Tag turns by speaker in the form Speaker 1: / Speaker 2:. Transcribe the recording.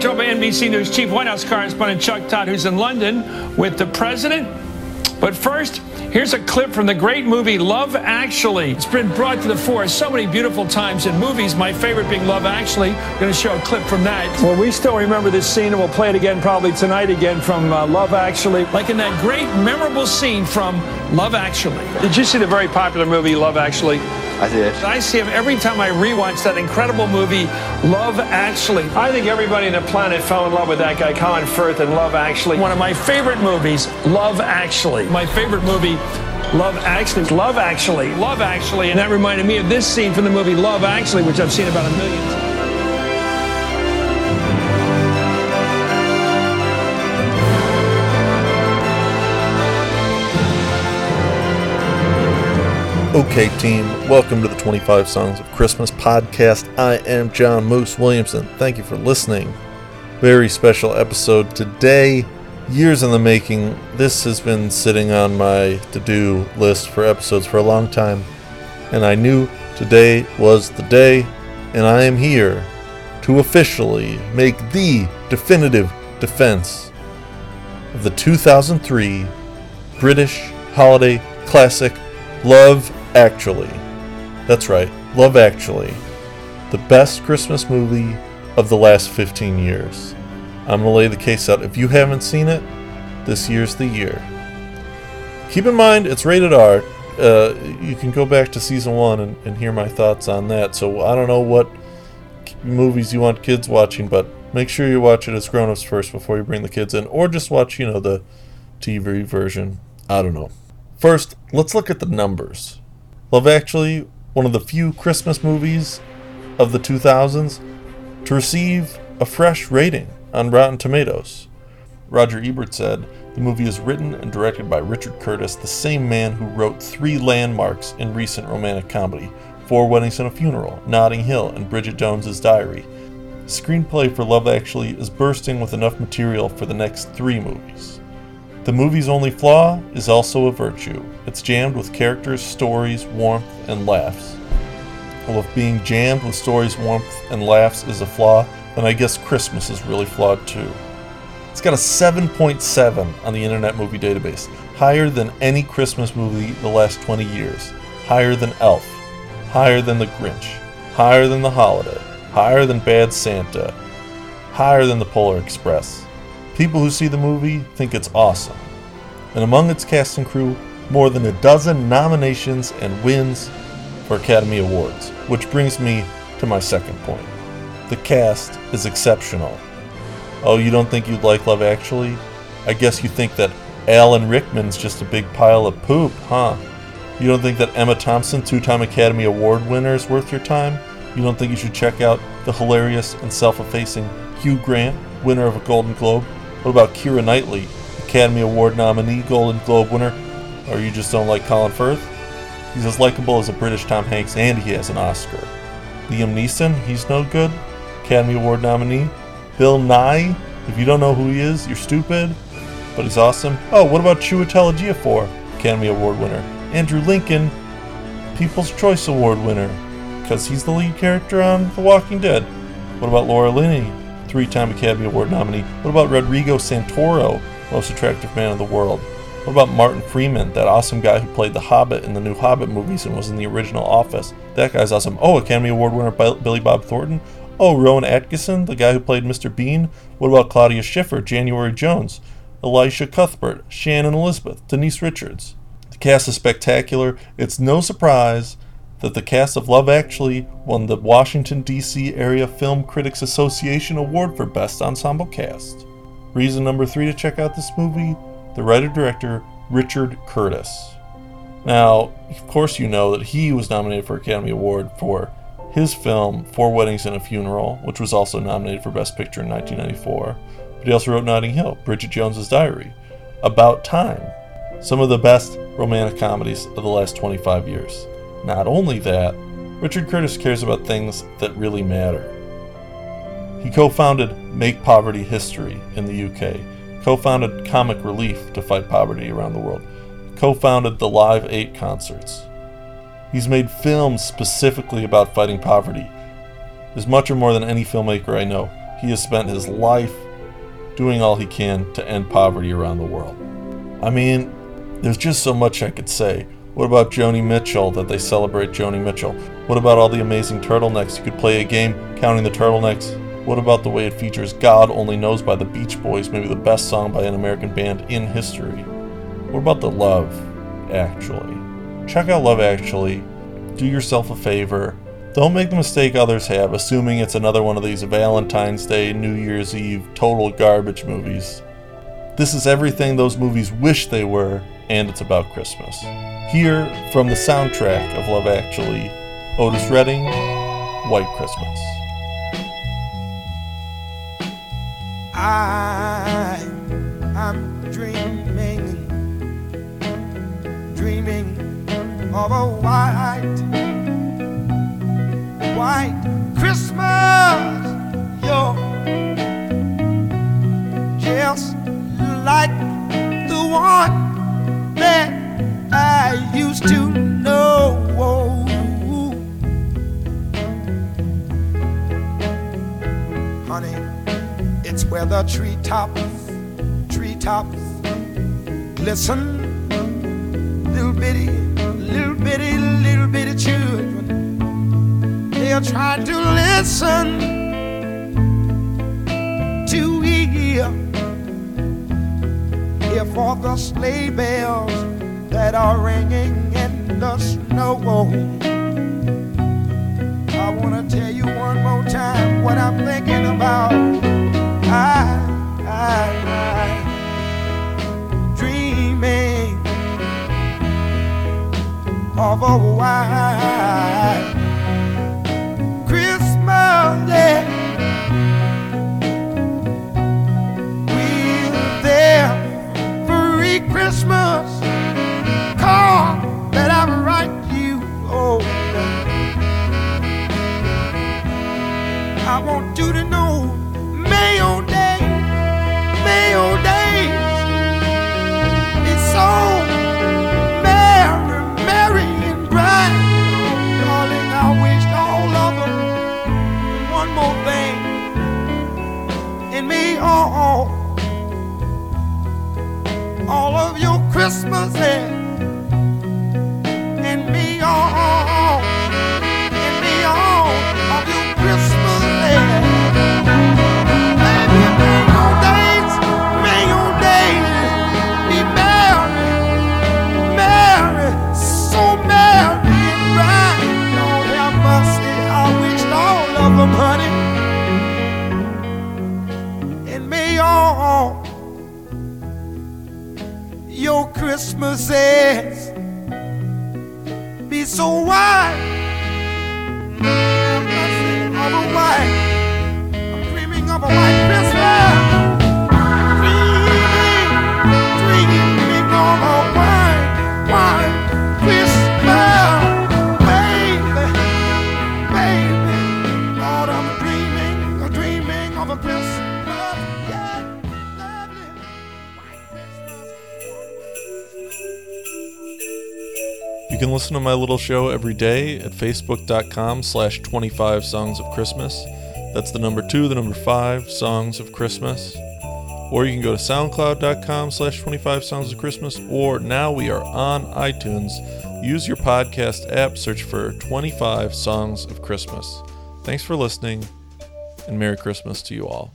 Speaker 1: Joe NBC News Chief White House correspondent Chuck Todd, who's in London with the president. But first, Here's a clip from the great movie Love Actually. It's been brought to the fore so many beautiful times in movies, my favorite being Love Actually. I'm going to show a clip from that. Well, we still remember this scene, and we'll play it again probably tonight again from uh, Love Actually. Like in that great, memorable scene from Love Actually. Did you see the very popular movie Love Actually?
Speaker 2: I did.
Speaker 1: I see him every time I rewatch that incredible movie, Love Actually. I think everybody on the planet fell in love with that guy, Colin Firth, and Love Actually. One of my favorite movies, Love Actually. My favorite movie, Love Actually. Love Actually. Love Actually. And that reminded me of this scene from the movie Love Actually, which I've seen about a million times.
Speaker 3: Okay, team, welcome to the 25 Songs of Christmas podcast. I am John Moose Williamson. Thank you for listening. Very special episode today. Years in the making. This has been sitting on my to do list for episodes for a long time, and I knew today was the day, and I am here to officially make the definitive defense of the 2003 British holiday classic Love Actually. That's right, Love Actually. The best Christmas movie of the last 15 years. I'm going to lay the case out. If you haven't seen it, this year's the year. Keep in mind, it's rated R. Uh, you can go back to season one and, and hear my thoughts on that. So I don't know what movies you want kids watching, but make sure you watch it as grown ups first before you bring the kids in, or just watch, you know, the TV version. I don't know. First, let's look at the numbers. Love Actually, one of the few Christmas movies of the 2000s to receive a fresh rating on Rotten Tomatoes. Roger Ebert said, The movie is written and directed by Richard Curtis, the same man who wrote three landmarks in recent romantic comedy Four Weddings and a Funeral, Notting Hill, and Bridget Jones's Diary. Screenplay for Love Actually is bursting with enough material for the next three movies. The movie's only flaw is also a virtue. It's jammed with characters, stories, warmth, and laughs. Well, if being jammed with stories, warmth, and laughs is a flaw, then I guess Christmas is really flawed too. It's got a 7.7 on the Internet Movie Database, higher than any Christmas movie the last 20 years, higher than Elf, higher than The Grinch, higher than The Holiday, higher than Bad Santa, higher than The Polar Express. People who see the movie think it's awesome. And among its cast and crew, more than a dozen nominations and wins for Academy Awards, which brings me to my second point. The cast is exceptional. Oh, you don't think you'd like Love Actually? I guess you think that Alan Rickman's just a big pile of poop, huh? You don't think that Emma Thompson, two time Academy Award winner, is worth your time? You don't think you should check out the hilarious and self effacing Hugh Grant, winner of a Golden Globe? What about Keira Knightley, Academy Award nominee, Golden Globe winner? Or you just don't like Colin Firth? He's as likable as a British Tom Hanks and he has an Oscar. Liam Neeson, he's no good. Academy Award nominee. Bill Nighy, if you don't know who he is, you're stupid, but he's awesome. Oh, what about Chiwetel Ejiofor, Academy Award winner? Andrew Lincoln, People's Choice Award winner, because he's the lead character on The Walking Dead. What about Laura Linney, three time Academy Award nominee. What about Rodrigo Santoro, most attractive man in the world? What about Martin Freeman, that awesome guy who played the Hobbit in the new Hobbit movies and was in the original Office? That guy's awesome. Oh, Academy Award winner Billy Bob Thornton. Oh, Rowan Atkinson, the guy who played Mr. Bean. What about Claudia Schiffer, January Jones, Elisha Cuthbert, Shannon Elizabeth, Denise Richards? The cast is spectacular. It's no surprise that the cast of Love Actually won the Washington, D.C. Area Film Critics Association Award for Best Ensemble Cast. Reason number three to check out this movie the writer director Richard Curtis. Now, of course, you know that he was nominated for an Academy Award for his film Four Weddings and a Funeral, which was also nominated for Best Picture in 1994. But he also wrote Notting Hill, Bridget Jones's Diary, About Time, some of the best romantic comedies of the last 25 years. Not only that, Richard Curtis cares about things that really matter. He co founded Make Poverty History in the UK, co founded Comic Relief to fight poverty around the world, co founded the Live 8 concerts. He's made films specifically about fighting poverty. As much or more than any filmmaker I know, he has spent his life doing all he can to end poverty around the world. I mean, there's just so much I could say. What about Joni Mitchell that they celebrate Joni Mitchell? What about all the amazing turtlenecks? You could play a game counting the turtlenecks. What about the way it features God Only Knows by the Beach Boys, maybe the best song by an American band in history? What about the love, actually? Check out Love Actually. Do yourself a favor. Don't make the mistake others have, assuming it's another one of these Valentine's Day, New Year's Eve, total garbage movies. This is everything those movies wish they were, and it's about Christmas. Here, from the soundtrack of Love Actually, Otis Redding, White Christmas.
Speaker 2: I am dreaming, dreaming of a white the treetops, treetops glisten. Little bitty, little bitty, little bitty children. They are trying to listen to hear, hear for the sleigh bells that are ringing in the snow. I wanna tell you one more time what I'm thinking of a white Christmases
Speaker 3: You can listen to my little show every day at facebook.com slash 25 songs of Christmas. That's the number two, the number five, songs of Christmas. Or you can go to soundcloud.com slash 25 songs of Christmas. Or now we are on iTunes. Use your podcast app, search for 25 songs of Christmas. Thanks for listening, and Merry Christmas to you all.